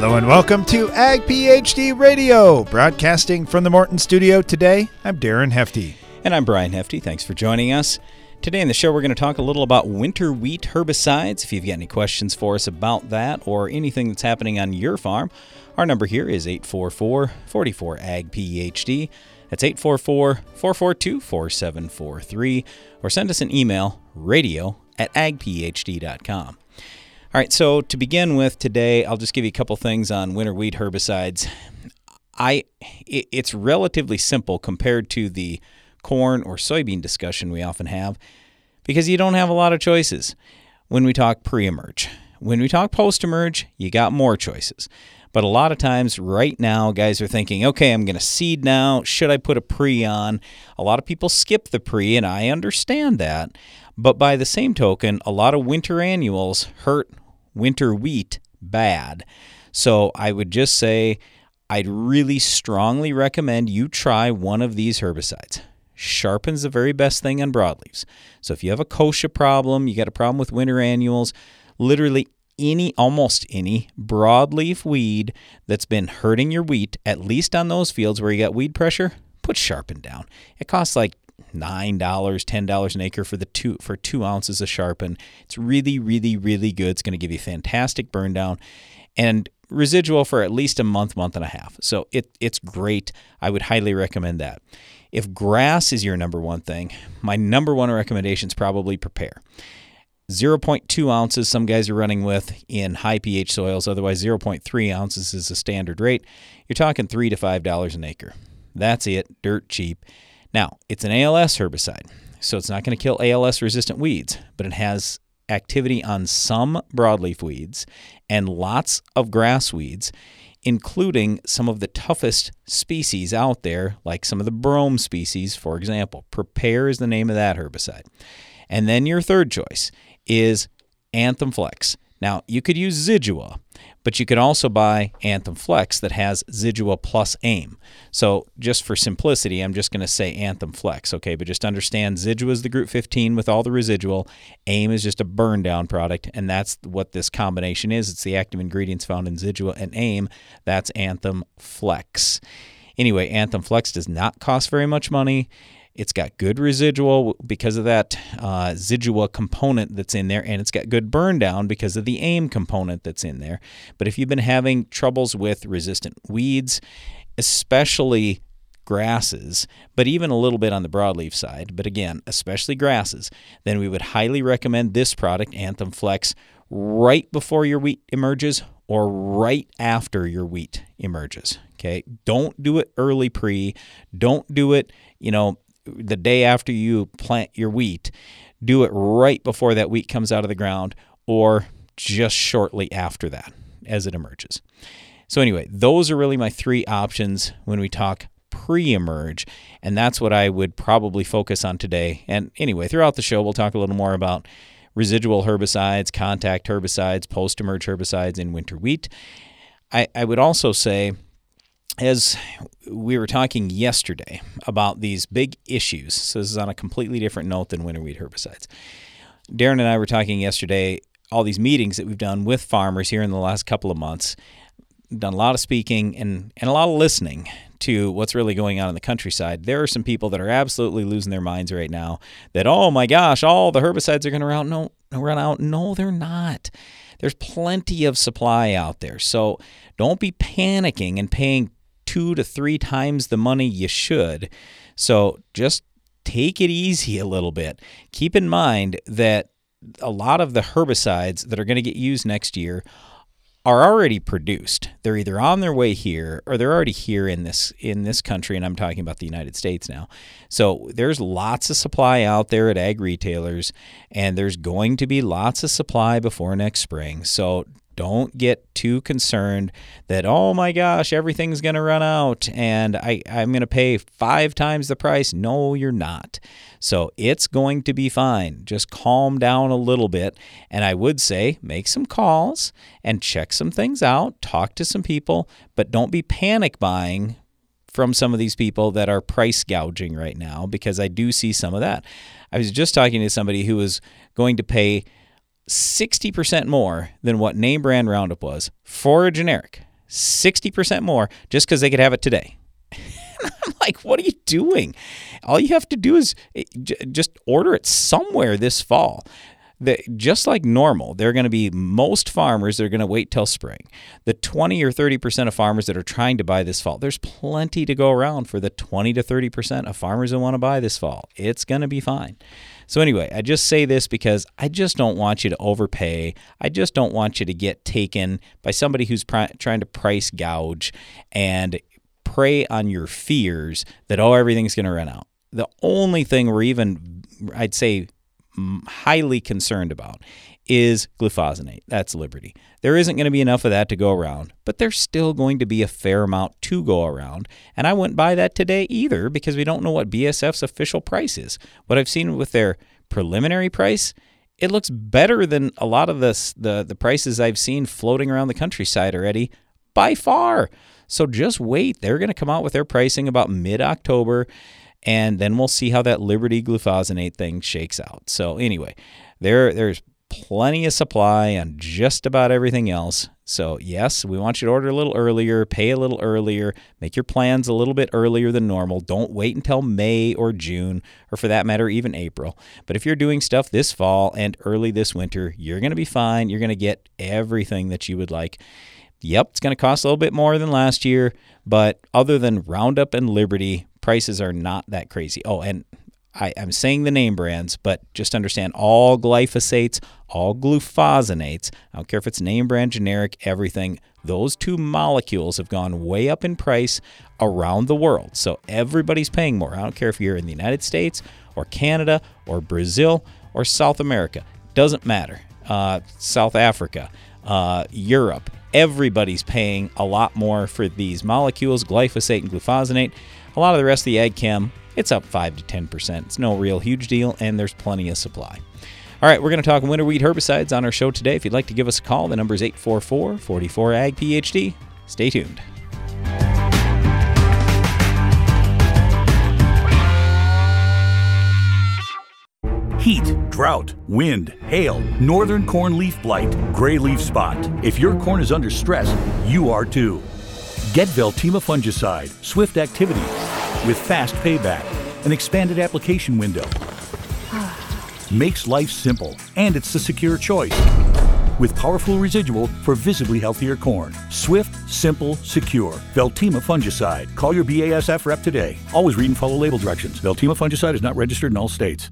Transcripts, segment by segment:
Hello and welcome to Ag PhD Radio, broadcasting from the Morton studio today. I'm Darren Hefty. And I'm Brian Hefty. Thanks for joining us. Today in the show, we're going to talk a little about winter wheat herbicides. If you've got any questions for us about that or anything that's happening on your farm, our number here is 844 44 AG PhD. That's 844 442 4743. Or send us an email, radio at agphd.com. All right, so to begin with today, I'll just give you a couple things on winter wheat herbicides. I it's relatively simple compared to the corn or soybean discussion we often have because you don't have a lot of choices when we talk pre-emerge. When we talk post-emerge, you got more choices. But a lot of times right now guys are thinking, "Okay, I'm going to seed now. Should I put a pre on?" A lot of people skip the pre and I understand that. But by the same token, a lot of winter annuals hurt winter wheat bad. So I would just say I'd really strongly recommend you try one of these herbicides. Sharpen's the very best thing on broadleaves. So if you have a kochia problem, you got a problem with winter annuals, literally any almost any broadleaf weed that's been hurting your wheat, at least on those fields where you got weed pressure, put Sharpen down. It costs like nine dollars, ten dollars an acre for the two for two ounces of sharpen. It's really, really, really good. It's going to give you fantastic burn down and residual for at least a month, month and a half. So it it's great. I would highly recommend that. If grass is your number one thing, my number one recommendation is probably prepare. 0.2 ounces some guys are running with in high pH soils, otherwise 0.3 ounces is the standard rate. You're talking 3 to $5 an acre. That's it, dirt cheap. Now, it's an ALS herbicide, so it's not going to kill ALS resistant weeds, but it has activity on some broadleaf weeds and lots of grass weeds, including some of the toughest species out there, like some of the brome species, for example. Prepare is the name of that herbicide. And then your third choice is Anthem Flex. Now, you could use Zidua, but you could also buy Anthem Flex that has Zidua plus AIM. So, just for simplicity, I'm just going to say Anthem Flex, okay? But just understand Zidua is the Group 15 with all the residual. AIM is just a burn down product, and that's what this combination is. It's the active ingredients found in Zidua and AIM. That's Anthem Flex. Anyway, Anthem Flex does not cost very much money. It's got good residual because of that uh, Zidua component that's in there, and it's got good burn down because of the AIM component that's in there. But if you've been having troubles with resistant weeds, especially grasses, but even a little bit on the broadleaf side, but again, especially grasses, then we would highly recommend this product, Anthem Flex, right before your wheat emerges or right after your wheat emerges. Okay. Don't do it early pre. Don't do it, you know, the day after you plant your wheat, do it right before that wheat comes out of the ground or just shortly after that as it emerges. So, anyway, those are really my three options when we talk pre emerge, and that's what I would probably focus on today. And anyway, throughout the show, we'll talk a little more about residual herbicides, contact herbicides, post emerge herbicides in winter wheat. I, I would also say as we were talking yesterday about these big issues, so this is on a completely different note than winter wheat herbicides. Darren and I were talking yesterday, all these meetings that we've done with farmers here in the last couple of months, done a lot of speaking and, and a lot of listening to what's really going on in the countryside. There are some people that are absolutely losing their minds right now that, oh my gosh, all the herbicides are going to run out. No, run out. No, they're not. There's plenty of supply out there. So don't be panicking and paying two to three times the money you should. So just take it easy a little bit. Keep in mind that a lot of the herbicides that are going to get used next year are already produced. They're either on their way here or they're already here in this in this country and I'm talking about the United States now. So there's lots of supply out there at ag retailers and there's going to be lots of supply before next spring. So don't get too concerned that, oh my gosh, everything's going to run out and I, I'm going to pay five times the price. No, you're not. So it's going to be fine. Just calm down a little bit. And I would say make some calls and check some things out, talk to some people, but don't be panic buying from some of these people that are price gouging right now because I do see some of that. I was just talking to somebody who was going to pay 60% more than what name brand Roundup was for a generic. 60% more just because they could have it today. I'm like, what are you doing? All you have to do is eh, just order it somewhere this fall. That just like normal, there are going to be most farmers that are going to wait till spring. The 20 or 30% of farmers that are trying to buy this fall, there's plenty to go around for the 20 to 30% of farmers that want to buy this fall. It's going to be fine. So, anyway, I just say this because I just don't want you to overpay. I just don't want you to get taken by somebody who's pr- trying to price gouge and prey on your fears that, oh, everything's going to run out. The only thing we're even, I'd say, highly concerned about is glufosinate. That's Liberty. There isn't going to be enough of that to go around, but there's still going to be a fair amount to go around. And I wouldn't buy that today either because we don't know what BASF's official price is. What I've seen with their preliminary price, it looks better than a lot of the, the, the prices I've seen floating around the countryside already by far. So just wait. They're going to come out with their pricing about mid October, and then we'll see how that Liberty glufosinate thing shakes out. So anyway, there there's plenty of supply on just about everything else. So, yes, we want you to order a little earlier, pay a little earlier, make your plans a little bit earlier than normal. Don't wait until May or June, or for that matter, even April. But if you're doing stuff this fall and early this winter, you're going to be fine. You're going to get everything that you would like. Yep, it's going to cost a little bit more than last year, but other than Roundup and Liberty, prices are not that crazy. Oh, and I, am saying the name brands, but just understand all glyphosates, all glufosinates, I don't care if it's name brand, generic, everything, those two molecules have gone way up in price around the world. So everybody's paying more. I don't care if you're in the United States or Canada or Brazil or South America, doesn't matter. Uh, South Africa, uh, Europe, everybody's paying a lot more for these molecules, glyphosate and glufosinate. A lot of the rest of the ag chem, it's up 5 to 10%. It's no real huge deal, and there's plenty of supply. All right, we're going to talk winter wheat herbicides on our show today. If you'd like to give us a call, the number is 844 44 AG PhD. Stay tuned. Heat, drought, wind, hail, northern corn leaf blight, gray leaf spot. If your corn is under stress, you are too. Get Veltima fungicide, swift activity, with fast payback, an expanded application window. Makes life simple, and it's the secure choice. With powerful residual for visibly healthier corn. Swift, simple, secure. Veltima fungicide. Call your BASF rep today. Always read and follow label directions. Veltima fungicide is not registered in all states.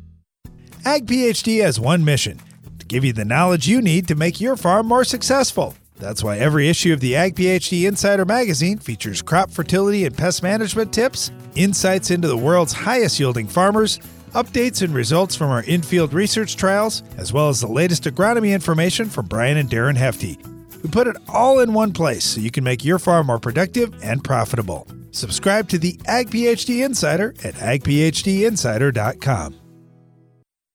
Ag PhD has one mission to give you the knowledge you need to make your farm more successful. That's why every issue of the Ag PhD Insider magazine features crop fertility and pest management tips, insights into the world's highest yielding farmers, updates and results from our in-field research trials, as well as the latest agronomy information from Brian and Darren Hefty. We put it all in one place so you can make your farm more productive and profitable. Subscribe to the Ag PhD Insider at agphdinsider.com.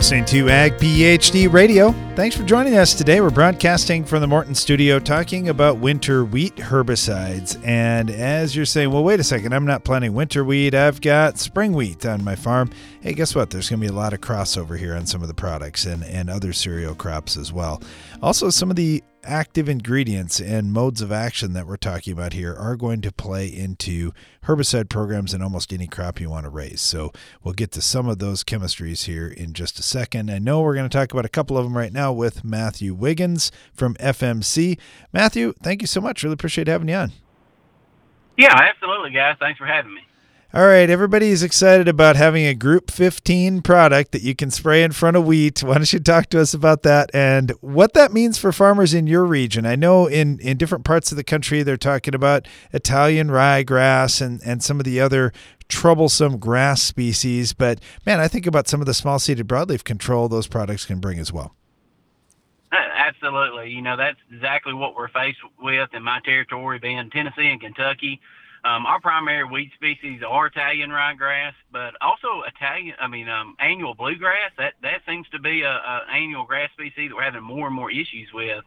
Listening to Ag PhD Radio. Thanks for joining us today. We're broadcasting from the Morton studio talking about winter wheat herbicides. And as you're saying, well, wait a second, I'm not planting winter wheat, I've got spring wheat on my farm. Hey, guess what? There's going to be a lot of crossover here on some of the products and, and other cereal crops as well. Also, some of the active ingredients and modes of action that we're talking about here are going to play into herbicide programs in almost any crop you want to raise. So we'll get to some of those chemistries here in just a second. I know we're going to talk about a couple of them right now with Matthew Wiggins from FMC. Matthew, thank you so much. Really appreciate having you on. Yeah, absolutely, guys. Thanks for having me. All right, everybody's excited about having a Group 15 product that you can spray in front of wheat. Why don't you talk to us about that and what that means for farmers in your region? I know in, in different parts of the country they're talking about Italian ryegrass and, and some of the other troublesome grass species, but man, I think about some of the small seeded broadleaf control those products can bring as well. Absolutely. You know, that's exactly what we're faced with in my territory, being Tennessee and Kentucky. Um, our primary weed species are Italian ryegrass, but also Italian, I mean, um, annual bluegrass. That that seems to be a, a annual grass species that we're having more and more issues with.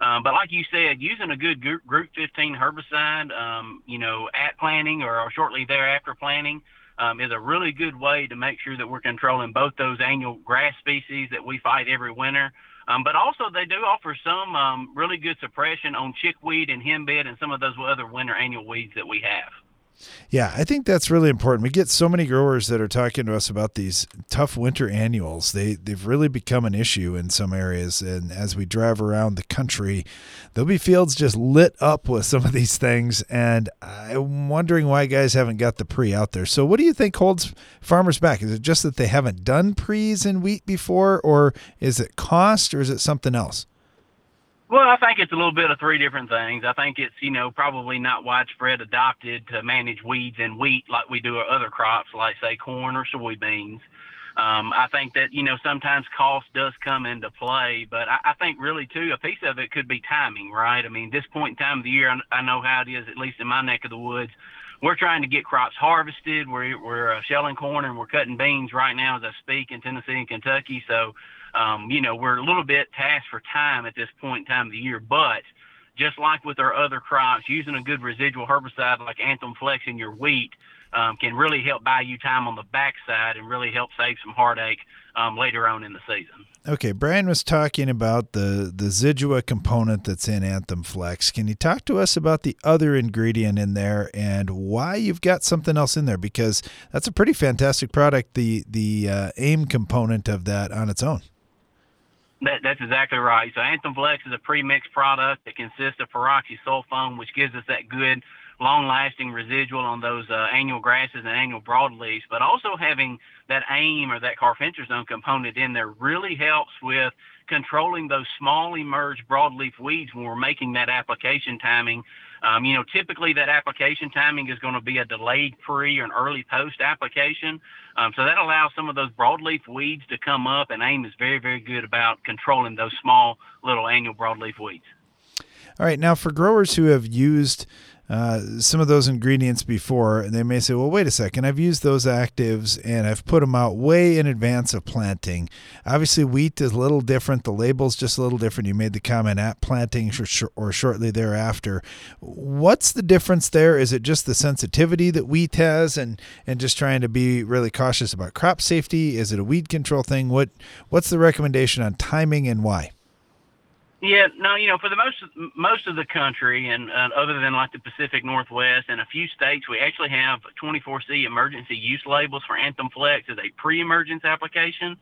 Um, but like you said, using a good Group 15 herbicide, um, you know, at planting or shortly thereafter planting, um, is a really good way to make sure that we're controlling both those annual grass species that we fight every winter, um, but also, they do offer some um, really good suppression on chickweed and henbit and some of those other winter annual weeds that we have. Yeah, I think that's really important. We get so many growers that are talking to us about these tough winter annuals. They they've really become an issue in some areas and as we drive around the country, there'll be fields just lit up with some of these things and I'm wondering why guys haven't got the pre out there. So what do you think holds farmers back? Is it just that they haven't done pre's in wheat before or is it cost or is it something else? Well, I think it's a little bit of three different things. I think it's, you know, probably not widespread adopted to manage weeds in wheat like we do our other crops, like, say, corn or soybeans. Um, I think that, you know, sometimes cost does come into play, but I, I think really, too, a piece of it could be timing, right? I mean, this point in time of the year, I, I know how it is, at least in my neck of the woods. We're trying to get crops harvested. We're, we're uh, shelling corn and we're cutting beans right now as I speak in Tennessee and Kentucky. So, um, you know, we're a little bit tasked for time at this point in time of the year, but just like with our other crops, using a good residual herbicide like Anthem Flex in your wheat um, can really help buy you time on the backside and really help save some heartache um, later on in the season. Okay, Brian was talking about the the Zidua component that's in Anthem Flex. Can you talk to us about the other ingredient in there and why you've got something else in there? Because that's a pretty fantastic product. The the uh, AIM component of that on its own. That, that's exactly right. So Anthem Flex is a pre-mixed product that consists of pyroxasulfone, which gives us that good, long-lasting residual on those uh, annual grasses and annual broadleafs. But also having that AIM or that carfentrazone component in there really helps with controlling those small emerged broadleaf weeds when we're making that application timing um, you know, typically that application timing is going to be a delayed pre or an early post application. Um, so that allows some of those broadleaf weeds to come up, and AIM is very, very good about controlling those small little annual broadleaf weeds. All right, now for growers who have used uh, some of those ingredients before, and they may say, well, wait a second, I've used those actives and I've put them out way in advance of planting. Obviously, wheat is a little different. The label's just a little different. You made the comment at planting or shortly thereafter. What's the difference there? Is it just the sensitivity that wheat has and, and just trying to be really cautious about crop safety? Is it a weed control thing? What What's the recommendation on timing and why? Yeah, no, you know, for the most most of the country, and uh, other than like the Pacific Northwest and a few states, we actually have 24C emergency use labels for Anthem Flex as a pre-emergence application,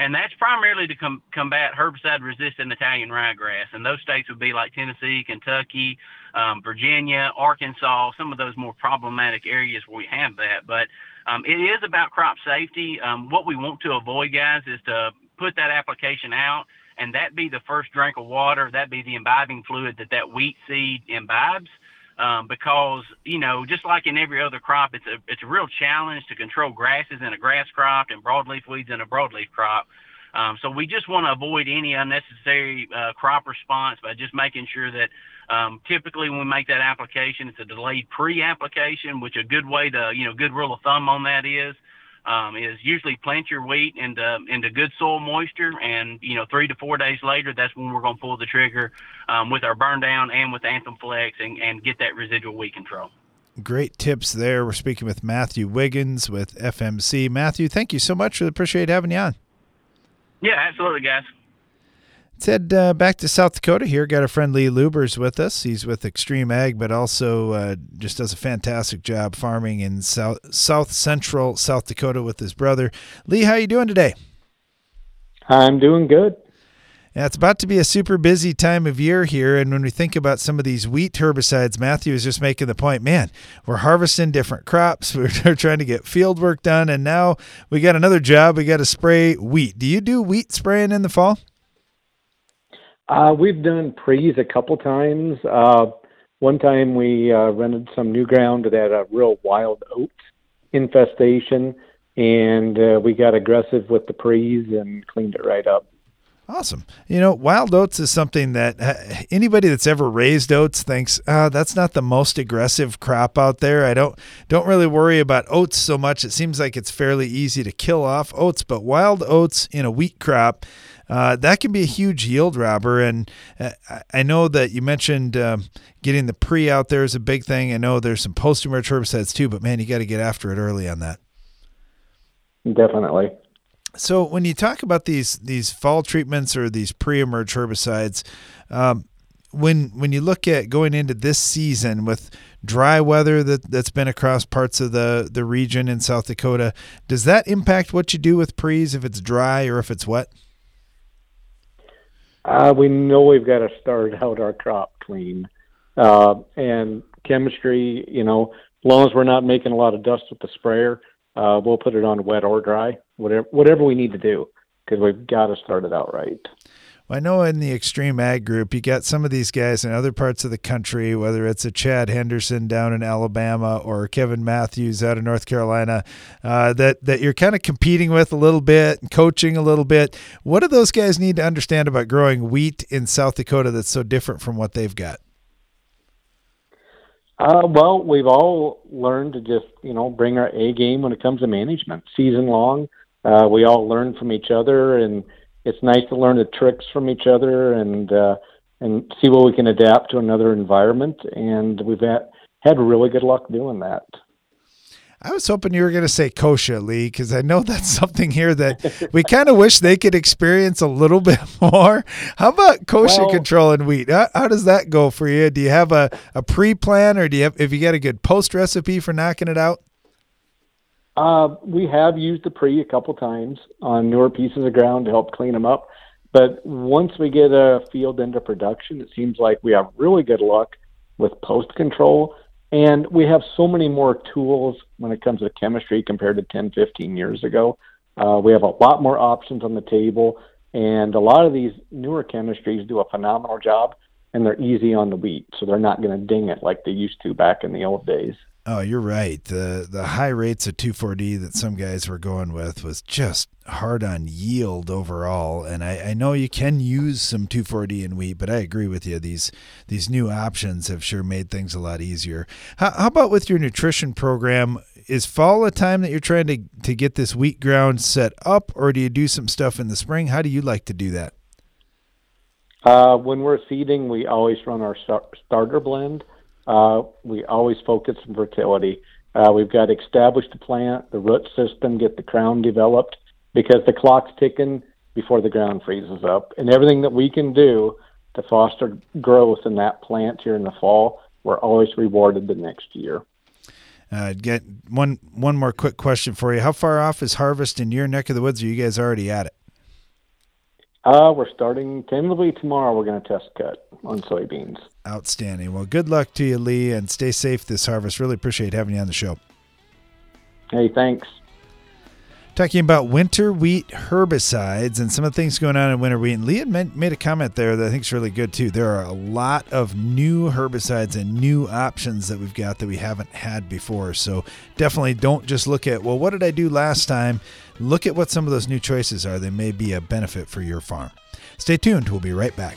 and that's primarily to com- combat herbicide-resistant Italian ryegrass. And those states would be like Tennessee, Kentucky, um, Virginia, Arkansas, some of those more problematic areas where we have that. But um, it is about crop safety. Um, what we want to avoid, guys, is to put that application out and that be the first drink of water, that be the imbibing fluid that that wheat seed imbibes. Um, because you know, just like in every other crop, it's a it's a real challenge to control grasses in a grass crop and broadleaf weeds in a broadleaf crop. Um, so we just want to avoid any unnecessary uh, crop response by just making sure that um, typically when we make that application, it's a delayed pre-application, which a good way to you know good rule of thumb on that is um, is usually plant your wheat into into good soil moisture, and you know three to four days later, that's when we're going to pull the trigger um, with our burn down and with Anthem Flex and, and get that residual weed control. Great tips there. We're speaking with Matthew Wiggins with FMC. Matthew, thank you so much. We appreciate having you on. Yeah, absolutely, guys. Let's head uh, back to South Dakota here. Got a friend Lee Lubbers with us. He's with XtremeAg, but also uh, just does a fantastic job farming in South South Central South Dakota with his brother. Lee, how you doing today? I'm doing good. Yeah, it's about to be a super busy time of year here. And when we think about some of these wheat herbicides, Matthew is just making the point man, we're harvesting different crops. We're trying to get field work done. And now we got another job. We got to spray wheat. Do you do wheat spraying in the fall? Uh, we've done pre's a couple times. Uh, one time we uh, rented some new ground that had a real wild oat infestation, and uh, we got aggressive with the pre's and cleaned it right up. Awesome. You know, wild oats is something that uh, anybody that's ever raised oats thinks, uh, that's not the most aggressive crop out there. I don't don't really worry about oats so much. It seems like it's fairly easy to kill off oats, but wild oats in a wheat crop, uh, that can be a huge yield robber. And uh, I know that you mentioned um, getting the pre out there is a big thing. I know there's some post emerge herbicides too, but man, you got to get after it early on that. Definitely. So when you talk about these these fall treatments or these pre-emerge herbicides, um, when when you look at going into this season with dry weather that that's been across parts of the the region in South Dakota, does that impact what you do with pre's if it's dry or if it's wet? Uh, we know we've got to start out our crop clean, uh, and chemistry. You know, as long as we're not making a lot of dust with the sprayer, uh, we'll put it on wet or dry, whatever whatever we need to do, because we've got to start it out right. I know in the XtremeAg group, you got some of these guys in other parts of the country, whether it's a Chad Henderson down in Alabama or Kevin Matthews out of North Carolina, uh, that that you're kind of competing with a little bit, and coaching a little bit. What do those guys need to understand about growing wheat in South Dakota that's so different from what they've got? Uh, well, we've all learned to just you know bring our A game when it comes to management. Season long, uh, we all learn from each other, and it's nice to learn the tricks from each other and uh, and see what we can adapt to another environment. And we've had had really good luck doing that. I was hoping you were going to say kochia, Lee, because I know that's something here that we kind of wish they could experience a little bit more. How about kochia well, control in wheat? How, how, does that go for you? Do you have a, a pre plan, or do you have, if you got a good post recipe for knocking it out? Uh, we have used the pre a couple times on newer pieces of ground to help clean them up. But once we get a field into production, it seems like we have really good luck with post control and we have so many more tools when it comes to chemistry compared to 10, 15 years ago. Uh, we have a lot more options on the table, and a lot of these newer chemistries do a phenomenal job, and they're easy on the wheat, so they're not going to ding it like they used to back in the old days. Oh, you're right. The the high rates of 2,4-D that some guys were going with was just hard on yield overall. And I, I know you can use some 2,4-D in wheat, but I agree with you. These these new options have sure made things a lot easier. How, how about with your nutrition program? Is fall a time that you're trying to, to get this wheat ground set up, or do you do some stuff in the spring? How do you like to do that? Uh, when we're seeding, we always run our starter blend uh, we always focus on fertility. Uh, we've got to establish the plant, the root system, get the crown developed because the clock's ticking before the ground freezes up. And everything that we can do to foster growth in that plant here in the fall, we're always rewarded the next year. Uh, get one one more quick question for you. How far off is harvest in your neck of the woods? Are you guys already at it? Uh, we're starting tentatively tomorrow. We're going to test cut on soybeans. Outstanding. Well, good luck to you, Lee, and stay safe this harvest. Really appreciate having you on the show. Hey, thanks. Talking about winter wheat herbicides and some of the things going on in winter wheat. And Lee had made a comment there that I think is really good too. There are a lot of new herbicides and new options that we've got that we haven't had before. So definitely don't just look at, well, what did I do last time? Look at what some of those new choices are. They may be a benefit for your farm. Stay tuned. We'll be right back.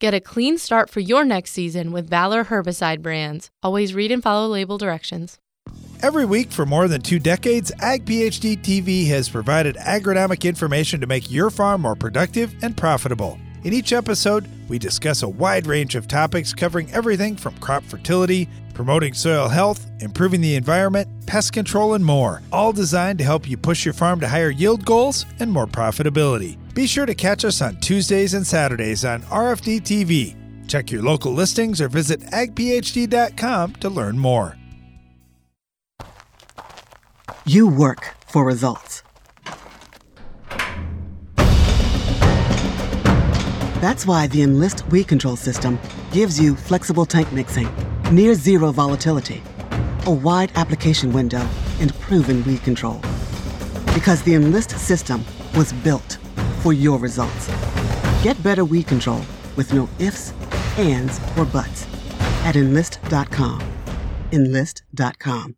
Get a clean start for your next season with Valor herbicide brands. Always read and follow label directions. Every week for more than two decades, Ag PhD TV has provided agronomic information to make your farm more productive and profitable. In each episode, we discuss a wide range of topics covering everything from crop fertility, promoting soil health, improving the environment, pest control, and more, all designed to help you push your farm to higher yield goals and more profitability. Be sure to catch us on Tuesdays and Saturdays on RFD TV. Check your local listings or visit agphd.com to learn more. You work for results. That's why the Enlist Weed Control System gives you flexible tank mixing, near zero volatility, a wide application window, and proven weed control. Because the Enlist system was built for your results. Get better weed control with no ifs, ands, or buts at enlist.com. Enlist.com.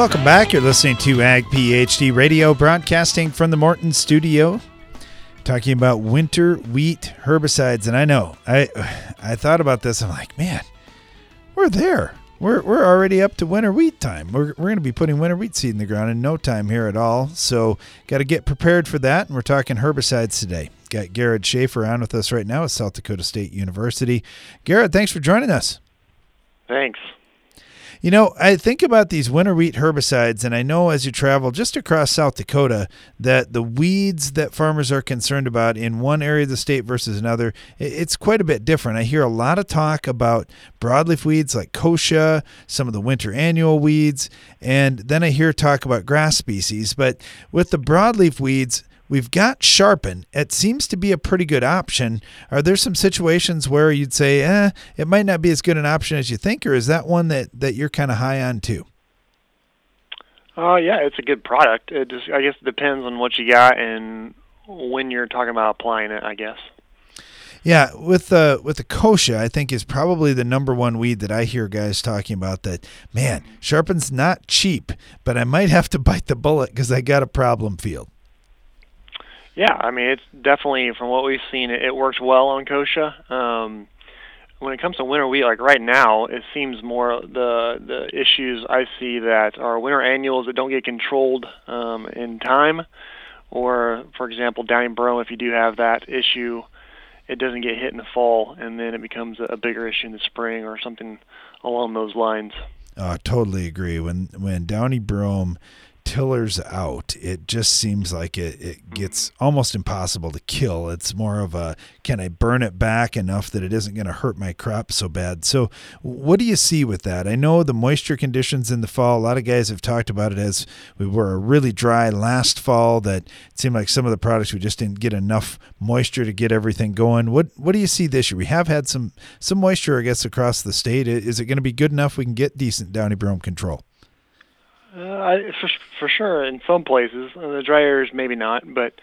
Welcome back. You're listening to Ag PhD Radio, broadcasting from the Morton studio, talking about winter wheat herbicides. And I know I I thought about this. I'm like, man, we're there. We're, we're already up to winter wheat time. We're, we're going to be putting winter wheat seed in the ground in no time here at all. So, got to get prepared for that. And we're talking herbicides today. Got Garrett Schaefer on with us right now at South Dakota State University. Garrett, thanks for joining us. Thanks. You know, I think about these winter wheat herbicides, and I know as you travel just across South Dakota that the weeds that farmers are concerned about in one area of the state versus another, it's quite a bit different. I hear a lot of talk about broadleaf weeds like kochia, some of the winter annual weeds, and then I hear talk about grass species. But with the broadleaf weeds, We've got Sharpen. It seems to be a pretty good option. Are there some situations where you'd say, eh, it might not be as good an option as you think, or is that one that, that you're kind of high on too? Uh, yeah, it's a good product. It just, I guess, it depends on what you got and when you're talking about applying it. I guess. Yeah, with the with the kochia, I think is probably the number one weed that I hear guys talking about. That man, Sharpen's not cheap, but I might have to bite the bullet because I got a problem field. Yeah, I mean it's definitely from what we've seen, it, it works well on kochia. Um, when it comes to winter wheat, like right now, it seems more the the issues I see that are winter annuals that don't get controlled um, in time, or for example, downy brome. If you do have that issue, it doesn't get hit in the fall, and then it becomes a bigger issue in the spring or something along those lines. I totally agree. When when downy brome tillers out, it just seems like it, it mm-hmm. gets almost impossible to kill. It's more of a can I burn it back enough that it isn't going to hurt my crop so bad. So, what do you see with that? I know the moisture conditions in the fall. A lot of guys have talked about it as we were a really dry last fall. That it seemed like some of the products we just didn't get enough moisture to get everything going. What what do you see this year? We have had some some moisture, I guess, across the state. Is it going to be good enough we can get decent downy brome control? Uh, I, for, for sure, in some places, uh, the dry areas maybe not, but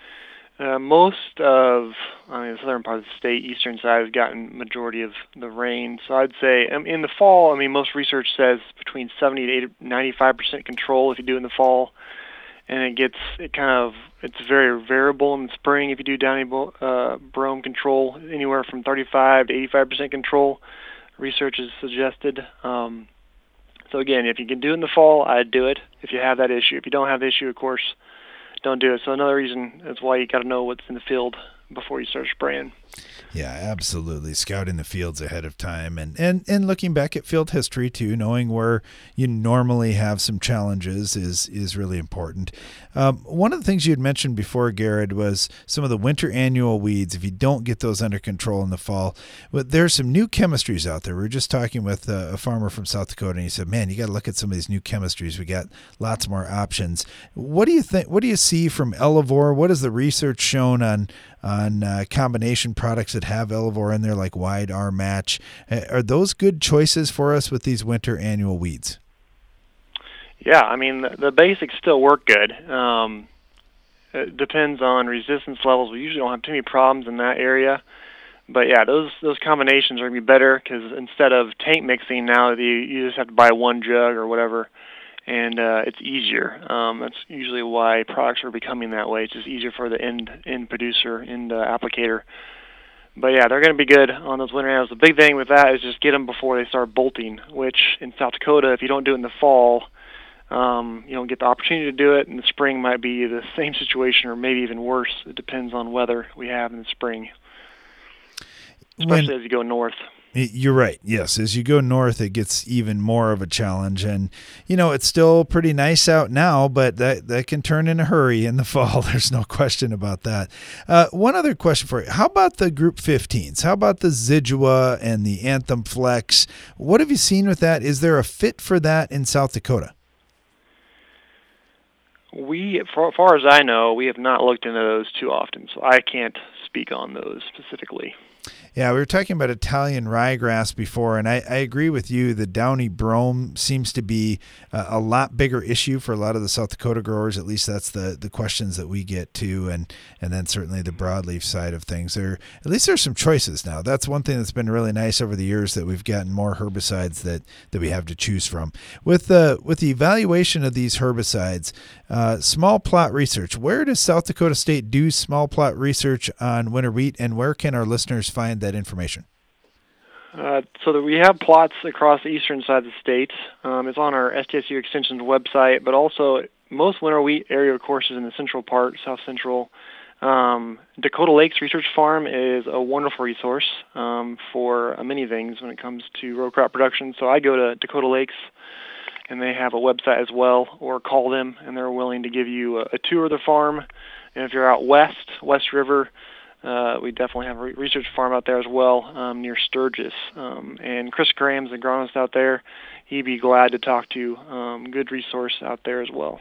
uh, most of I mean, the southern part of the state, eastern side, has gotten majority of the rain. So I'd say um, in the fall, I mean, most research says between 70 to 80, 95 percent control if you do it in the fall, and it gets it kind of it's very variable in the spring if you do downy uh, brome control, anywhere from 35 to 85 percent control. Research has suggested. Um, so again, if you can do it in the fall, I'd do it. If you have that issue, if you don't have the issue, of course, don't do it. So another reason is why you got to know what's in the field before you start spraying. Yeah, absolutely. Scouting the fields ahead of time and, and, and looking back at field history too, knowing where you normally have some challenges is is really important. Um, one of the things you had mentioned before, Garrett, was some of the winter annual weeds. If you don't get those under control in the fall, but there's some new chemistries out there. We were just talking with a, a farmer from South Dakota, and he said, "Man, you got to look at some of these new chemistries. We got lots more options." What do you think? What do you see from Elevore? What has the research shown on on uh, combination products that have Elevore in there, like WideARmatch. Are those good choices for us with these winter annual weeds? Yeah, I mean the, the basics still work good. Um, it depends on resistance levels. We usually don't have too many problems in that area. But yeah, those those combinations are gonna be better because instead of tank mixing now, you you just have to buy one jug or whatever and uh, it's easier. Um, that's usually why products are becoming that way. It's just easier for the end end producer, end uh, applicator. But yeah, they're going to be good on those winter animals. The big thing with that is just get them before they start bolting. Which in South Dakota, if you don't do it in the fall, um, you don't get the opportunity to do it. In the spring, might be the same situation or maybe even worse. It depends on weather we have in the spring, especially when, as you go north. You're right. Yes, as you go north, it gets even more of a challenge, and you know it's still pretty nice out now, but that that can turn in a hurry in the fall. There's no question about that. Uh, one other question for you: How about the Group 15s? How about the Zidua and the Anthem Flex? What have you seen with that? Is there a fit for that in South Dakota? We, for, far as I know, we have not looked into those too often, so I can't speak on those specifically. Yeah, we were talking about Italian ryegrass before, and I, I agree with you. The downy brome seems to be a, a, lot bigger issue for a lot of the South Dakota growers. At least that's the, the questions that we get to, and and then certainly the broadleaf side of things. There, at least there's some choices now. That's one thing that's been really nice over the years that we've gotten more herbicides that that we have to choose from. With the with the evaluation of these herbicides, uh, small plot research. Where does South Dakota State do small plot research on winter wheat, and where can our listeners find that information? Uh, so that we have plots across the eastern side of the state. Um, it's on our SDSU Extension's website, but also most winter wheat area courses in the central part, south central. Um, Dakota Lakes Research Farm is a wonderful resource um, for uh, many things when it comes to row crop production. So I go to Dakota Lakes, and they have a website as well, or call them, and they're willing to give you a, a tour of the farm. And if you're out west, West River, uh, we definitely have a research farm out there as well um, near Sturgis. Um, and Chris Graham's the agronomist out there. He'd be glad to talk to you. Um, good resource out there as well.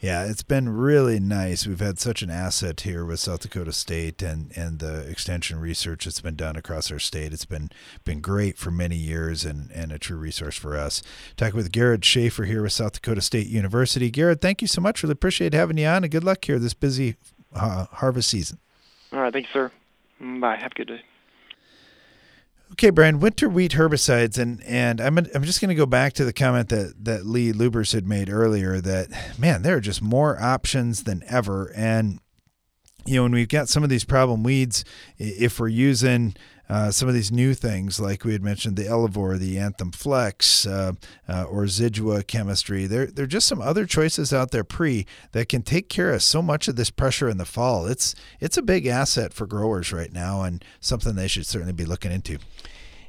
Yeah, it's been really nice. We've had such an asset here with South Dakota State and, and the extension research that's been done across our state. It's been been great for many years and, and a true resource for us. Talking with Garrett Schaefer here with South Dakota State University. Garrett, thank you so much. Really appreciate having you on and good luck here this busy uh, harvest season. All right. Thank you, sir. Mm, bye. Have a good day. Okay, Brian, winter wheat herbicides, and and I'm I'm just going to go back to the comment that that Lee Lubbers had made earlier that man, there are just more options than ever, and you know when we've got some of these problem weeds, if we're using uh, some of these new things, like we had mentioned, the Elevore, the Anthem Flex, uh, uh, or Zidua chemistry. There, there are just some other choices out there pre that can take care of so much of this pressure in the fall. It's it's a big asset for growers right now, and something they should certainly be looking into.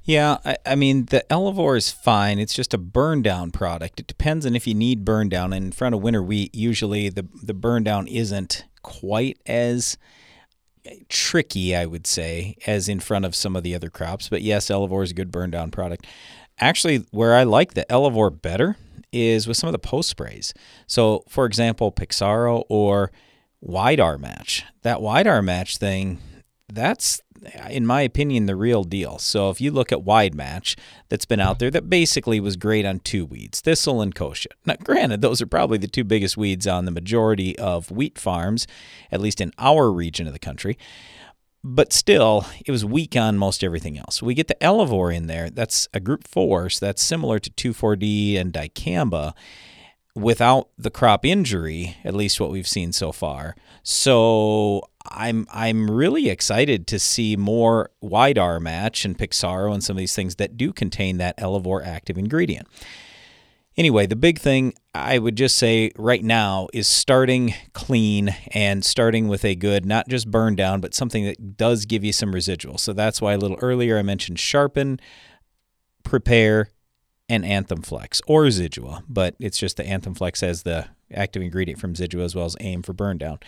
Yeah, I, I, mean the Elevore is fine. It's just a burn down product. It depends on if you need burn down. And in front of winter wheat, usually the the burn down isn't quite as tricky, I would say, as in front of some of the other crops. But yes, Elevore is a good burn down product. Actually, where I like the Elevore better is with some of the post sprays. So, for example, Pixxaro or WideARmatch. That WideARmatch thing, that's in my opinion, the real deal. So if you look at Wide Match that's been out there, that basically was great on two weeds, thistle and kochia. Now, granted, those are probably the two biggest weeds on the majority of wheat farms, at least in our region of the country. But still, it was weak on most everything else. We get the Elevore in there. That's a group four, so that's similar to 2,4-D and dicamba without the crop injury, at least what we've seen so far. So I'm I'm really excited to see more WideARmatch and Pixxaro and some of these things that do contain that Elevore active ingredient. Anyway, the big thing I would just say right now is starting clean and starting with a good, not just burn down, but something that does give you some residual. So that's why a little earlier I mentioned sharpen, prepare, and Anthem Flex or Zidua, but it's just the Anthem Flex as the active ingredient from Zidua as well as AIM for burn down.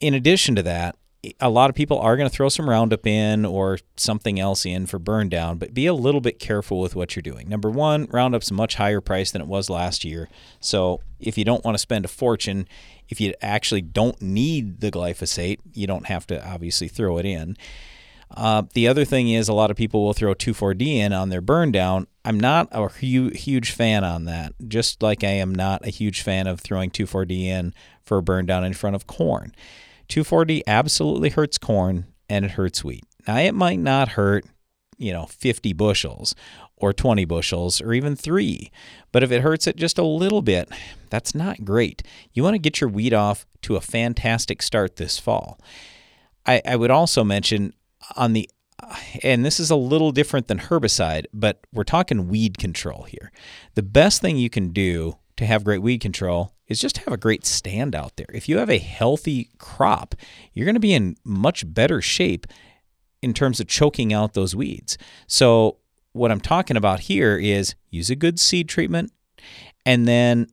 In addition to that, a lot of people are going to throw some Roundup in or something else in for burn down, but be a little bit careful with what you're doing. Number one, Roundup's a much higher price than it was last year. So if you don't want to spend a fortune, if you actually don't need the glyphosate, you don't have to obviously throw it in. Uh, the other thing is, a lot of people will throw 2,4-D in on their burn down. I'm not a hu- huge fan on that, just like I am not a huge fan of throwing 2,4-D in for a burn down in front of corn. 2,4-D absolutely hurts corn and it hurts wheat. Now, it might not hurt, you know, 50 bushels or 20 bushels or even three, but if it hurts it just a little bit, that's not great. You want to get your wheat off to a fantastic start this fall. I, I would also mention on the and this is a little different than herbicide, but we're talking weed control here. The best thing you can do to have great weed control is just have a great stand out there. If you have a healthy crop, you're going to be in much better shape in terms of choking out those weeds. So, what I'm talking about here is use a good seed treatment and then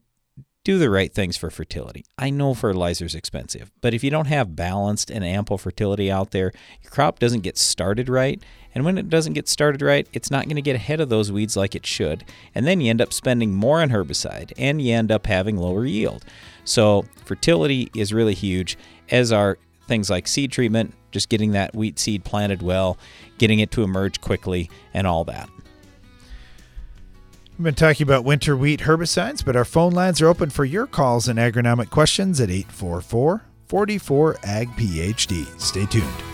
do the right things for fertility. I know fertilizer is expensive, but if you don't have balanced and ample fertility out there, your crop doesn't get started right. And when it doesn't get started right, it's not going to get ahead of those weeds like it should. And then you end up spending more on herbicide and you end up having lower yield. So, fertility is really huge, as are things like seed treatment, just getting that wheat seed planted well, getting it to emerge quickly, and all that. We've been talking about winter wheat herbicides, but our phone lines are open for your calls and agronomic questions at 844 44 Ag PhD. Stay tuned.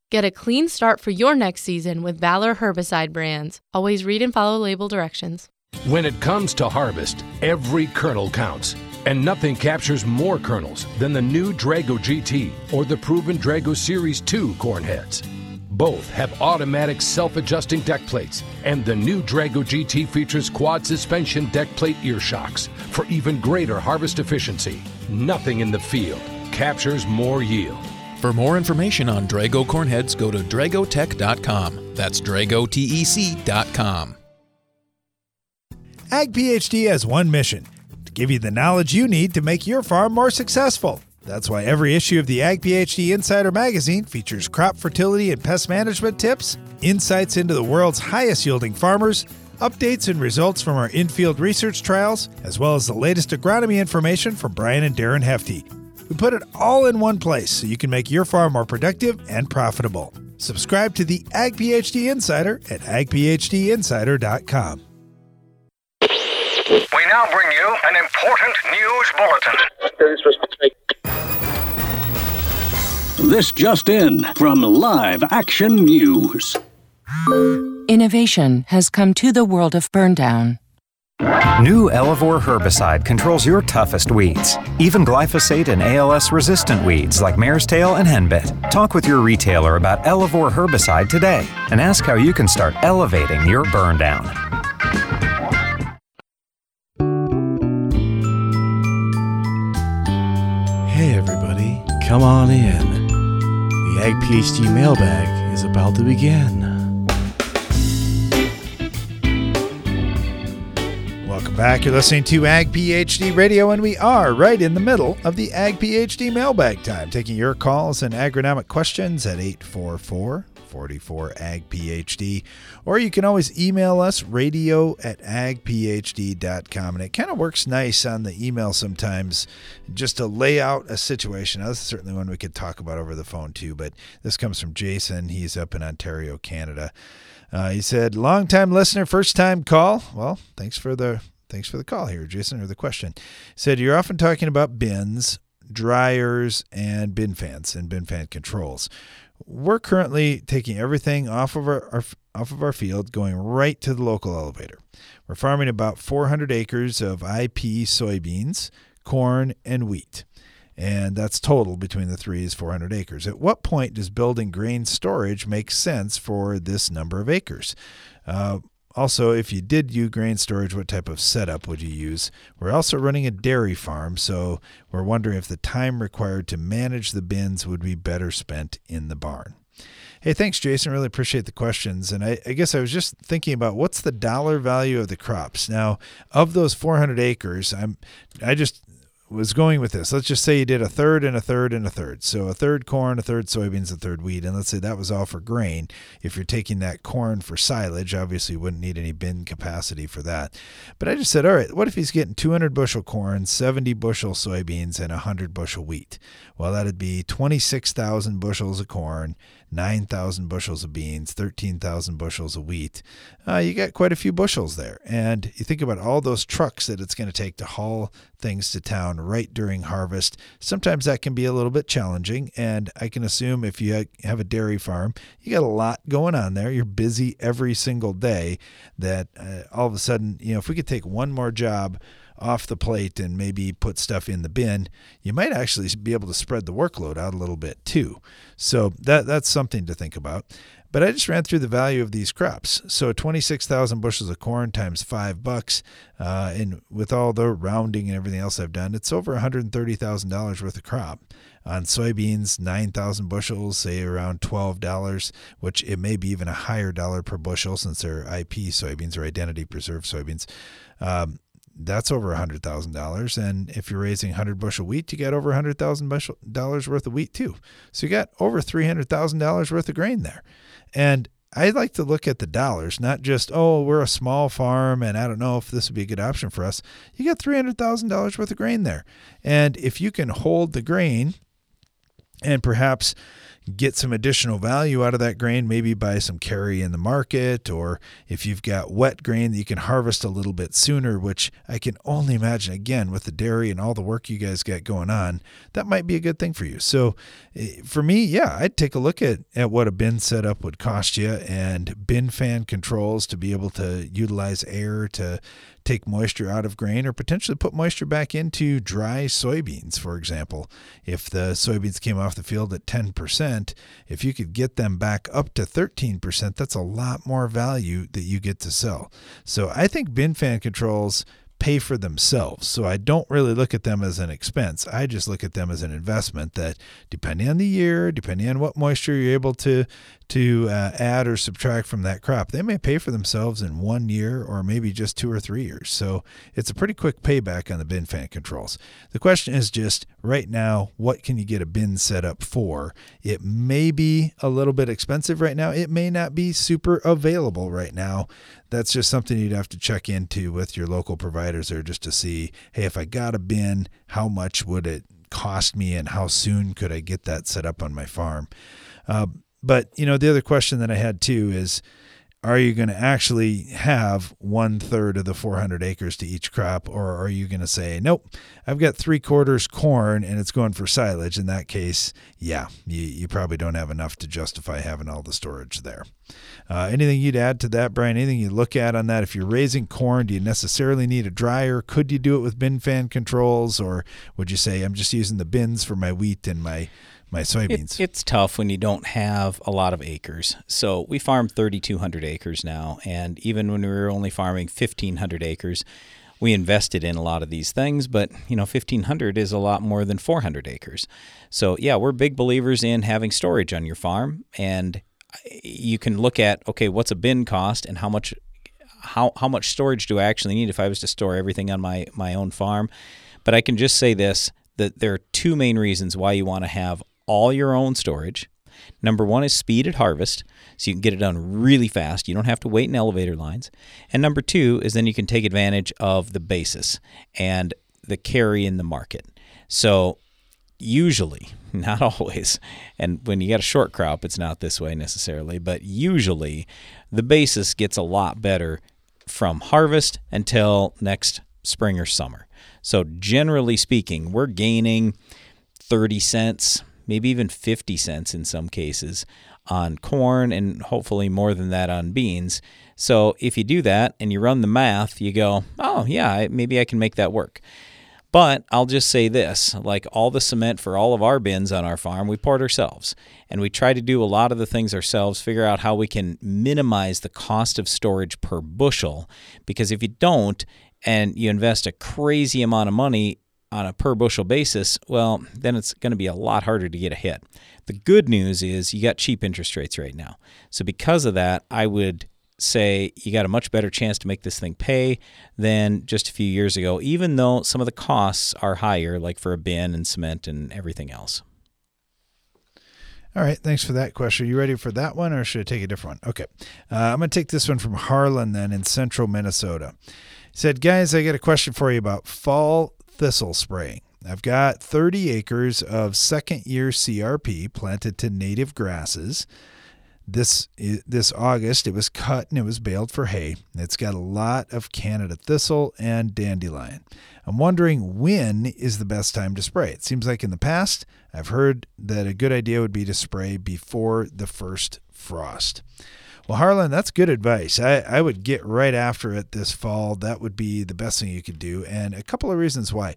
Get a clean start for your next season with Valor herbicide brands. Always read and follow label directions. When it comes to harvest, every kernel counts. And nothing captures more kernels than the new Drago GT or the proven Drago Series 2 corn heads. Both have automatic self adjusting deck plates, and the new Drago GT features quad suspension deck plate ear shocks for even greater harvest efficiency. Nothing in the field captures more yield. For more information on Drago cornheads, go to dragotec.com. That's dragotec.com. Ag PhD has one mission to give you the knowledge you need to make your farm more successful. That's why every issue of the Ag PhD Insider magazine features crop fertility and pest management tips, insights into the world's highest yielding farmers, updates and results from our in-field research trials, as well as the latest agronomy information from Brian and Darren Hefty. We put it all in one place so you can make your farm more productive and profitable. Subscribe to the Ag PhD Insider at agphdinsider.com. We now bring you an important news bulletin. This just in from Live Action News. Innovation has come to the world of burndown. New Elevore herbicide controls your toughest weeds, even glyphosate and ALS resistant weeds like mare's tail and henbit. Talk with your retailer about Elevore herbicide today and ask how you can start elevating your burn down. Hey, everybody, come on in. The Ag PhD mailbag is about to begin. Back. You're listening to Ag PhD Radio, and we are right in the middle of the Ag PhD mailbag time, taking your calls and agronomic questions at 844 44 Ag PhD. Or you can always email us radio at agphd.com. And it kind of works nice on the email sometimes just to lay out a situation. This is certainly one we could talk about over the phone too, but this comes from Jason. He's up in Ontario, Canada. Uh, he said, "Long time listener, first time call." Well, thanks for the thanks for the call here, Jason, or the question. Said you're often talking about bins, dryers, and bin fans and bin fan controls. We're currently taking everything off of our, our off of our field, going right to the local elevator. We're farming about 400 acres of IP soybeans, corn, and wheat and that's total between the three is 400 acres. At what point does building grain storage make sense for this number of acres? Uh, also, if you did use grain storage, what type of setup would you use? We're also running a dairy farm, so we're wondering if the time required to manage the bins would be better spent in the barn. Hey, thanks, Jason. Really appreciate the questions. And I, I, guess I was just thinking about what's the dollar value of the crops. Now, of those 400 acres, I'm I just was going with this. Let's just say you did a third and a third and a third. So a third corn, a third soybeans, a third wheat. And let's say that was all for grain. If you're taking that corn for silage, obviously you wouldn't need any bin capacity for that. But I just said, all right, what if he's getting 200 bushel corn, 70 bushel soybeans, and 100 bushel wheat? Well, that'd be 26,000 bushels of corn 9,000 bushels of beans, 13,000 bushels of wheat. Uh, you got quite a few bushels there. And you think about all those trucks that it's going to take to haul things to town right during harvest. Sometimes that can be a little bit challenging. And I can assume if you have a dairy farm, you got a lot going on there. You're busy every single day. That uh, all of a sudden, you know, if we could take one more job off the plate and maybe put stuff in the bin, you might actually be able to spread the workload out a little bit too. So that that's something to think about. But I just ran through the value of these crops. So 26,000 bushels of corn times five bucks, uh, and with all the rounding and everything else I've done, it's over $130,000 worth of crop. On soybeans, 9,000 bushels, say around $12, which it may be even a higher dollar per bushel since they're IP soybeans or identity preserved soybeans. Um, that's over $100,000. And if you're raising 100 bushel wheat, you get over $100,000 worth of wheat too. So you got over $300,000 worth of grain there. And I like to look at the dollars, not just, oh, we're a small farm and I don't know if this would be a good option for us. You got $300,000 worth of grain there. And if you can hold the grain and perhaps get some additional value out of that grain, maybe buy some carry in the market, or if you've got wet grain that you can harvest a little bit sooner, which I can only imagine, again, with the dairy and all the work you guys got going on, that might be a good thing for you. So eh, for me, yeah, I'd take a look at, at what a bin setup would cost you and bin fan controls to be able to utilize air to take moisture out of grain or potentially put moisture back into dry soybeans, for example. If the soybeans came off the field at 10%, 12%, if you could get them back up to 13%, that's a lot more value that you get to sell. So I think bin fan controls pay for themselves. So I don't really look at them as an expense. I just look at them as an investment that, depending on the year, depending on what moisture you're able to to uh, add or subtract from that crop, they may pay for themselves in one year or maybe just two or three years. So it's a pretty quick payback on the bin fan controls. The question is just right now, what can you get a bin set up for? It may be a little bit expensive right now. It may not be super available right now. That's just something you'd have to check into with your local providers or just to see, hey, if I got a bin, how much would it cost me and how soon could I get that set up on my farm? Uh, but you know, the other question that I had too is, are you going to actually have one third of the 400 acres to each crop, or are you going to say, nope, I've got three quarters corn and it's going for silage? In that case, yeah, you, you probably don't have enough to justify having all the storage there. Uh, anything you'd add to that, Brian? Anything you look at on that? If you're raising corn, do you necessarily need a dryer? Could you do it with bin fan controls, or would you say I'm just using the bins for my wheat and my my soybeans. It, it's tough when you don't have a lot of acres. So we farm 3,200 acres now, and even when we were only farming 1,500 acres, we invested in a lot of these things. But you know, 1,500 is a lot more than 400 acres. So yeah, we're big believers in having storage on your farm, and you can look at okay, what's a bin cost and how much how how much storage do I actually need if I was to store everything on my my own farm. But I can just say this that there are two main reasons why you want to have all your own storage. Number one is speed at harvest, so you can get it done really fast. You don't have to wait in elevator lines. And number two is then you can take advantage of the basis and the carry in the market. So usually, not always, and when you got a short crop, it's not this way necessarily, but usually the basis gets a lot better from harvest until next spring or summer. So generally speaking, we're gaining 30 cents, maybe even 50 cents in some cases on corn and hopefully more than that on beans. So if you do that and you run the math, you go, oh, yeah, maybe I can make that work. But I'll just say this like all the cement for all of our bins on our farm, we pour it ourselves. And we try to do a lot of the things ourselves, figure out how we can minimize the cost of storage per bushel. Because if you don't, and you invest a crazy amount of money on a per bushel basis, well, then it's going to be a lot harder to get a hit. The good news is you got cheap interest rates right now. So because of that, I would say you got a much better chance to make this thing pay than just a few years ago, even though some of the costs are higher, like for a bin and cement and everything else. All right, thanks for that question. Are you ready for that one, or should I take a different one? Okay, uh, I'm going to take this one from Harlan then in central Minnesota. He said, Guys, I got a question for you about fall thistle spraying. I've got 30 acres of second year CRP planted to native grasses. This this August it was cut and it was baled for hay. It's got a lot of Canada thistle and dandelion. I'm wondering when is the best time to spray. It seems like in the past I've heard that a good idea would be to spray before the first frost. Well, Harlan, that's good advice. I, I would get right after it this fall. That would be the best thing you could do. And a couple of reasons why.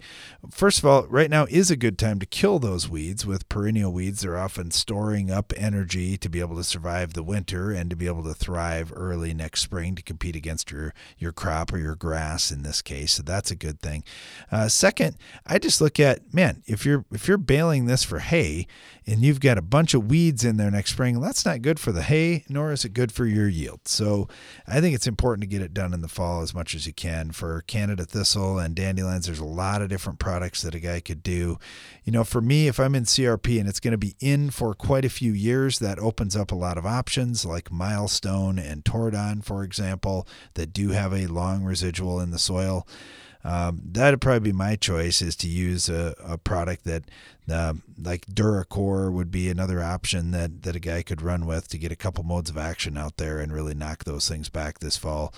First of all, right now is a good time to kill those weeds. With perennial weeds, they're often storing up energy to be able to survive the winter and to be able to thrive early next spring to compete against your, your crop or your grass in this case. So that's a good thing. Uh, second, I just look at, man, if you're if you're baling this for hay and you've got a bunch of weeds in there next spring, that's not good for the hay, nor is it good for your yield. So I think it's important to get it done in the fall as much as you can. For Canada thistle and dandelions, there's a lot of different products that a guy could do. You know, for me, if I'm in CRP and it's going to be in for quite a few years, that opens up a lot of options like Milestone and Tordon, for example, that do have a long residual in the soil. Um, that'd probably be my choice is to use a, a product that uh, like Duracor would be another option that, that a guy could run with to get a couple modes of action out there and really knock those things back this fall.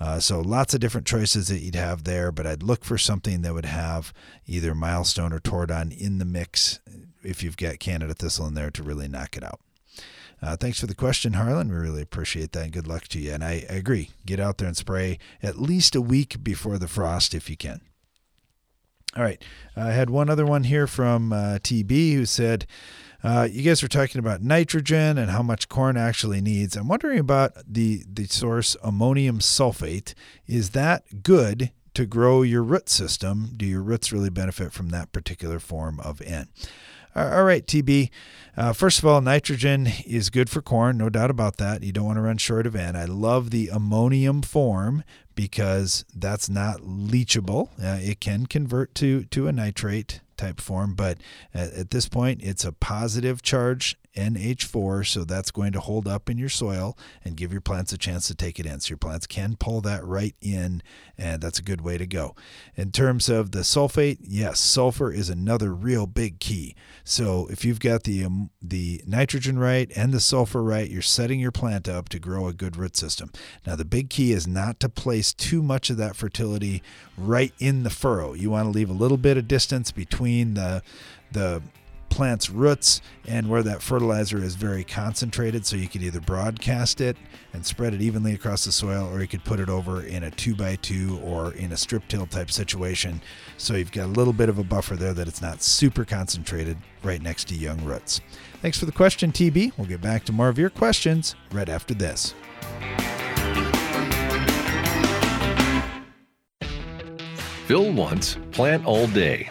Uh, so lots of different choices that you'd have there, but I'd look for something that would have either Milestone or Tordon in the mix if you've got Canada Thistle in there to really knock it out. Uh, thanks for the question, Harlan. We really appreciate that. And good luck to you. And I, I agree. Get out there and spray at least a week before the frost if you can. All right. I had one other one here from uh, TB who said, Uh, you guys were talking about nitrogen and how much corn actually needs. I'm wondering about the the source ammonium sulfate. Is that good to grow your root system? Do your roots really benefit from that particular form of N? All right, TB. Uh, first of all, nitrogen is good for corn, no doubt about that. You don't want to run short of N. I love the ammonium form because that's not leachable. Uh, it can convert to to a nitrate type form, but at, at this point, it's a positive charge NH4, so that's going to hold up in your soil and give your plants a chance to take it in. So your plants can pull that right in, and that's a good way to go. In terms of the sulfate, yes, sulfur is another real big key. So if you've got the um, the nitrogen right and the sulfur right, you're setting your plant up to grow a good root system. Now the big key is not to place too much of that fertility right in the furrow. You want to leave a little bit of distance between the the plant's roots and where that fertilizer is very concentrated. So you could either broadcast it and spread it evenly across the soil, or you could put it over in a two by two or in a strip till type situation. So you've got a little bit of a buffer there that it's not super concentrated right next to young roots. Thanks for the question, TB. We'll get back to more of your questions right after this. Fill once, plant all day.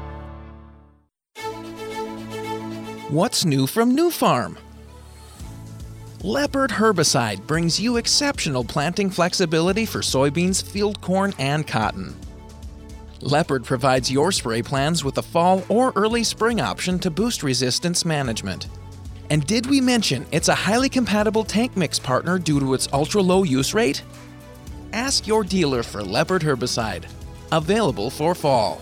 What's new from Nufarm? Leopard herbicide brings you exceptional planting flexibility for soybeans, field corn, and cotton. Leopard provides your spray plans with a fall or early spring option to boost resistance management. And did we mention it's a highly compatible tank mix partner due to its ultra low use rate? Ask your dealer for Leopard herbicide. Available for fall.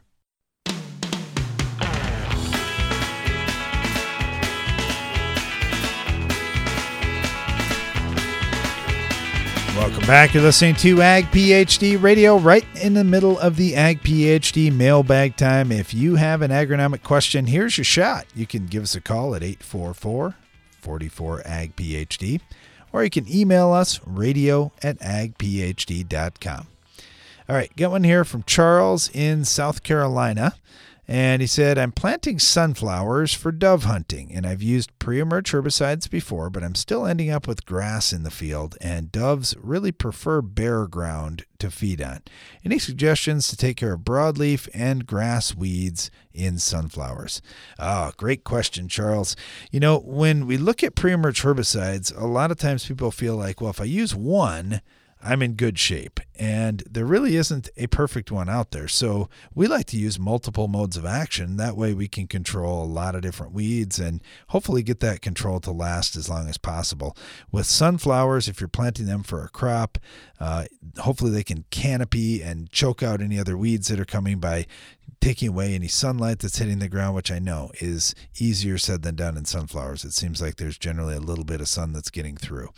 Welcome back. You're listening to Ag PhD Radio, right in the middle of the Ag PhD mailbag time. If you have an agronomic question, here's your shot. You can give us a call at 844 44 Ag PhD, or you can email us radio at agphd.com. All right, got one here from Charles in South Carolina. And he said, I'm planting sunflowers for dove hunting, and I've used pre emerge herbicides before, but I'm still ending up with grass in the field, and doves really prefer bare ground to feed on. Any suggestions to take care of broadleaf and grass weeds in sunflowers? Ah, great question, Charles. You know, when we look at pre emerge herbicides, a lot of times people feel like, well, if I use one, I'm in good shape. And there really isn't a perfect one out there. So we like to use multiple modes of action. That way we can control a lot of different weeds and hopefully get that control to last as long as possible. With sunflowers, if you're planting them for a crop, uh, hopefully they can canopy and choke out any other weeds that are coming by taking away any sunlight that's hitting the ground, which I know is easier said than done in sunflowers. It seems like there's generally a little bit of sun that's getting through.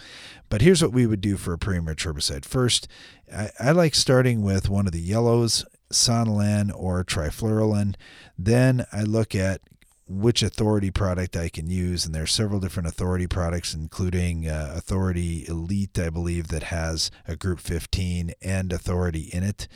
But here's what we would do for a pre-emerge herbicide. First, I, I like starting with one of the yellows, Sonalan or trifluralin. Then I look at which authority product I can use. And there are several different authority products, including uh, Authority Elite, I believe, that has a Group 15 and Authority in it.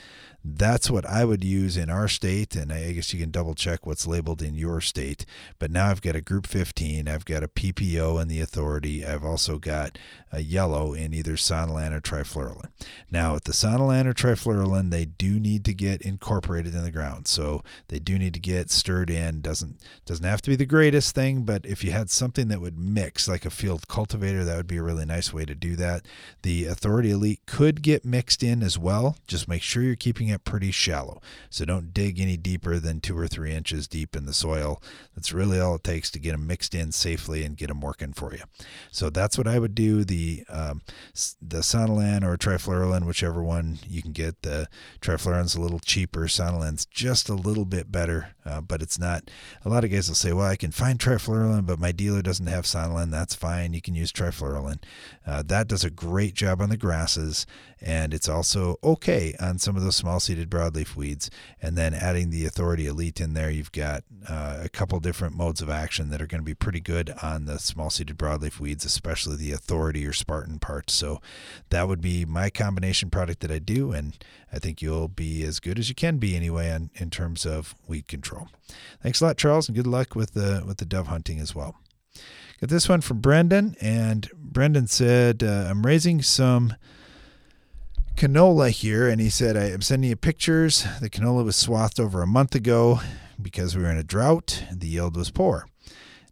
That's what I would use in our state, and I guess you can double check what's labeled in your state. But now I've got a Group 15, I've got a PPO in the authority, I've also got a yellow in either Sonalan or trifluralin. Now, with the Sonalan or trifluralin, they do need to get incorporated in the ground, so they do need to get stirred in. doesn't doesn't have to be the greatest thing, but if you had something that would mix, like a field cultivator, that would be a really nice way to do that. The Authority Elite could get mixed in as well. Just make sure you're keeping it pretty shallow. So don't dig any deeper than two or three inches deep in the soil. That's really all it takes to get them mixed in safely and get them working for you. So that's what I would do. The um, the Sonalan or Trifluralin, whichever one you can get. The Trifluralin's a little cheaper. Sonalan's just a little bit better, uh, but it's not. A lot of guys will say, "Well, I can find Trifluralin, but my dealer doesn't have Sonalan." That's fine. You can use Trifluralin. Uh, that does a great job on the grasses, and it's also okay on some of those small seeded broadleaf weeds. And then adding the Authority Elite in there, you've got uh, a couple different modes of action that are going to be pretty good on the small seeded broadleaf weeds, especially the Authority or Spartan parts. So that would be my combination product that I do, and I think you'll be as good as you can be anyway on, in terms of weed control. Thanks a lot, Charles, and good luck with the with the dove hunting as well. Got this one from Brendan, and Brendan said, uh, "I'm raising some." canola here, and he said, I am sending you pictures. The canola was swathed over a month ago because we were in a drought. And the yield was poor.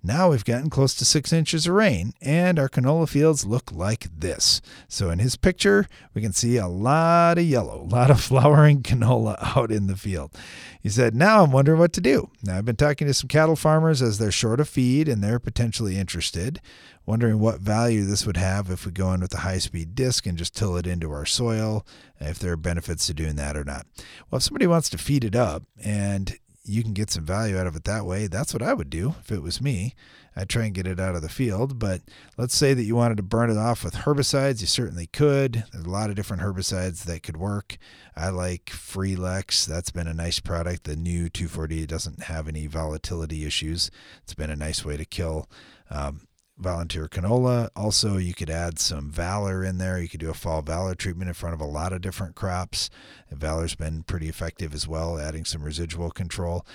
Now we've gotten close to six inches of rain, and our canola fields look like this. So in his picture, we can see a lot of yellow, a lot of flowering canola out in the field. He said, Now I'm wondering what to do. Now I've been talking to some cattle farmers as they're short of feed and they're potentially interested, wondering what value this would have if we go in with a high speed disc and just till it into our soil, if there are benefits to doing that or not. Well, if somebody wants to feed it up and you can get some value out of it that way. That's what I would do if it was me. I'd try and get it out of the field. But let's say that you wanted to burn it off with herbicides. You certainly could. There's a lot of different herbicides that could work. I like Freelexx. That's been a nice product. The new 240 doesn't have any volatility issues. It's been a nice way to kill um, volunteer canola. Also, you could add some Valor in there. You could do a fall Valor treatment in front of a lot of different crops. Valor's been pretty effective as well, adding some residual control.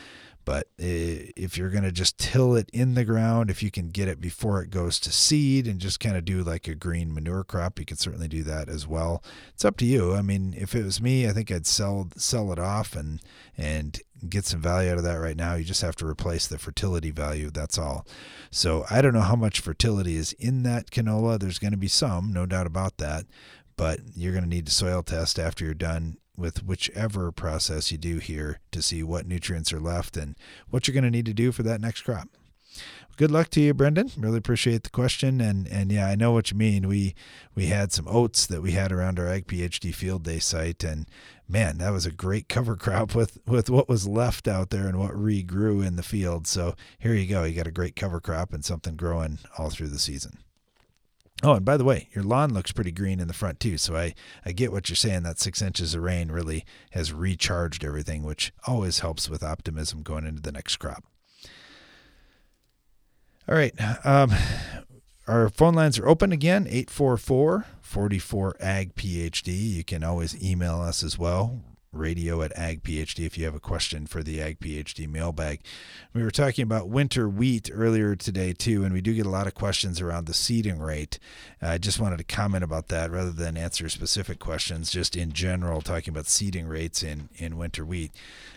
But if you're going to just till it in the ground, if you can get it before it goes to seed and just kind of do like a green manure crop, you can certainly do that as well. It's up to you. I mean, if it was me, I think I'd sell sell it off and and get some value out of that right now. You just have to replace the fertility value. That's all. So I don't know how much fertility is in that canola. There's going to be some, no doubt about that. But you're going to need to soil test after you're done with whichever process you do here to see what nutrients are left and what you're going to need to do for that next crop good luck to you, Brendan. Really appreciate the question. And and yeah, I know what you mean. We we had some oats that we had around our Ag PhD field day site, and man, that was a great cover crop with with what was left out there and what regrew in the field. So here you go. You got a great cover crop and something growing all through the season. Oh, and by the way, your lawn looks pretty green in the front too. So I, I get what you're saying. That six inches of rain really has recharged everything, which always helps with optimism going into the next crop. All right. Um, our phone lines are open again 844 44 AG PhD. You can always email us as well. radio at Ag PhD if you have a question for the Ag PhD mailbag. We were talking about winter wheat earlier today, too, and we do get a lot of questions around the seeding rate. I just wanted to comment about that rather than answer specific questions, just in general, talking about seeding rates in, in winter wheat.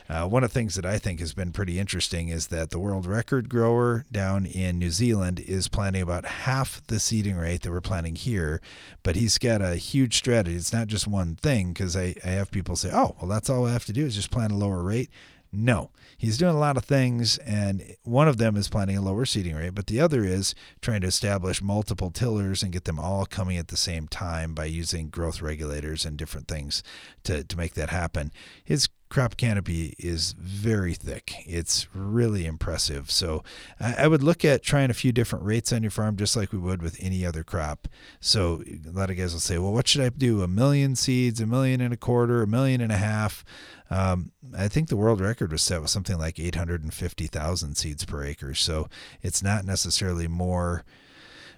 Uh, one of the things that I think has been pretty interesting is that the world record grower down in New Zealand is planting about half the seeding rate that we're planting here, but he's got a huge strategy. It's not just one thing because I, I have people say, oh, well, that's all I have to do is just plant a lower rate. No, he's doing a lot of things, and one of them is planting a lower seeding rate, but the other is trying to establish multiple tillers and get them all coming at the same time by using growth regulators and different things to, to make that happen. His crop canopy is very thick. It's really impressive. So I, I, would look at trying a few different rates on your farm, just like we would with any other crop. So a lot of guys will say, well, what should I do? A million seeds, a million and a quarter, a million and a half. Um, I think the world record was set with something like 850,000 seeds per acre. So it's not necessarily more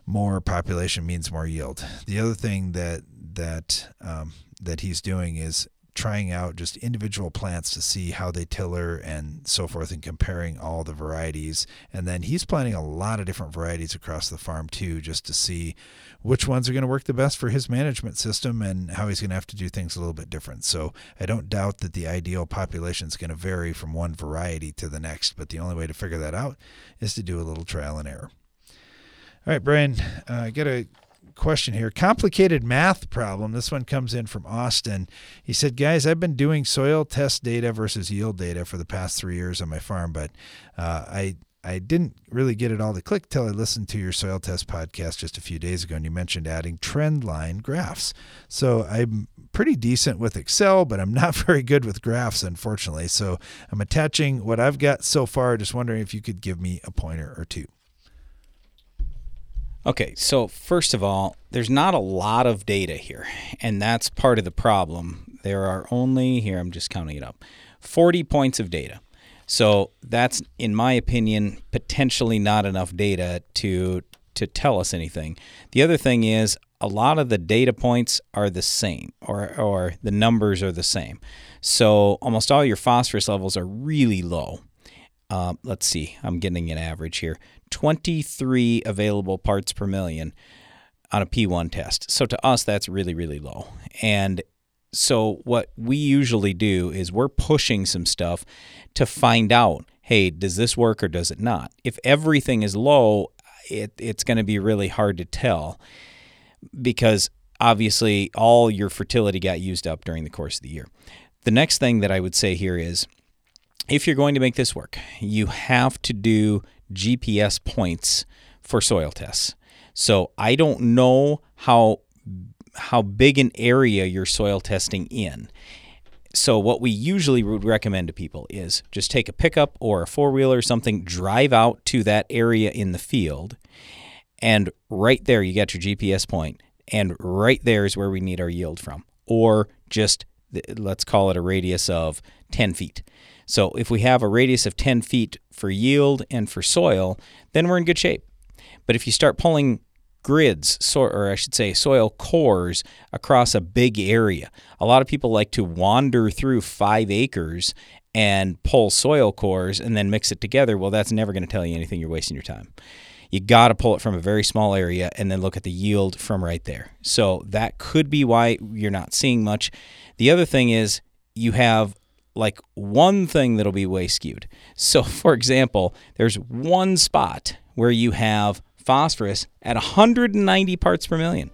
more population means more yield. The other thing that that um, that he's doing is trying out just individual plants to see how they tiller and so forth and comparing all the varieties. And then he's planting a lot of different varieties across the farm too, just to see which ones are going to work the best for his management system and how he's going to have to do things a little bit different. So I don't doubt that the ideal population is going to vary from one variety to the next, but the only way to figure that out is to do a little trial and error. All right, Brian, uh, I got a question here. Complicated math problem. This one comes in from Austin. He said, Guys, I've been doing soil test data versus yield data for the past three years on my farm, but uh, I I didn't really get it all to click till I listened to your soil test podcast just a few days ago, and you mentioned adding trend line graphs. So I'm pretty decent with Excel, but I'm not very good with graphs, unfortunately. So I'm attaching what I've got so far. Just wondering if you could give me a pointer or two. Okay, so first of all, there's not a lot of data here, and that's part of the problem. There are only, here, I'm just counting it up, 40 points of data. So that's, in my opinion, potentially not enough data to to tell us anything. The other thing is a lot of the data points are the same, or or the numbers are the same. So almost all your phosphorus levels are really low. Uh, let's see, I'm getting an average here. 23 available parts per million on a P1 test. So to us, that's really, really low. And so what we usually do is we're pushing some stuff to find out hey, does this work or does it not? If everything is low, it, it's going to be really hard to tell because obviously all your fertility got used up during the course of the year. The next thing that I would say here is if you're going to make this work, you have to do GPS points for soil tests. So I don't know how how big an area you're soil testing in. So what we usually would recommend to people is just take a pickup or a four-wheeler or something, drive out to that area in the field, and right there you get your GPS point, and right there is where we need our yield from. Or just let's call it a radius of 10 feet. So if we have a radius of 10 feet for yield and for soil, then we're in good shape. But if you start pulling grids, so, or I should say soil cores, across a big area, a lot of people like to wander through five acres and pull soil cores and then mix it together. Well, that's never going to tell you anything. You're wasting your time. You got to pull it from a very small area and then look at the yield from right there. So that could be why you're not seeing much. The other thing is you have like one thing that'll be way skewed. So, for example, there's one spot where you have phosphorus at 190 parts per million.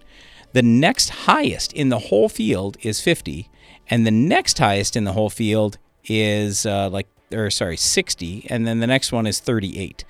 The next highest in the whole field is 50, and the next highest in the whole field is uh, like, or sorry, 60, and then the next one is 38.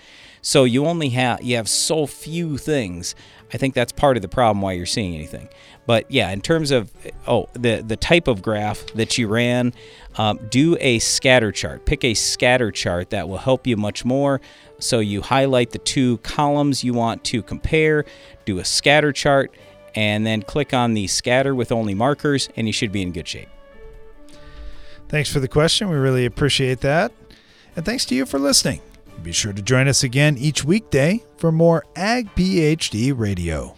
So you only have you have so few things. I think that's part of the problem why you're seeing anything. But yeah, in terms of oh the the type of graph that you ran, um, do a scatter chart. Pick a scatter chart that will help you much more. So you highlight the two columns you want to compare. Do a scatter chart, and then click on the scatter with only markers, and you should be in good shape. Thanks for the question. We really appreciate that. And thanks to you for listening. Be sure to join us again each weekday for more Ag PhD Radio.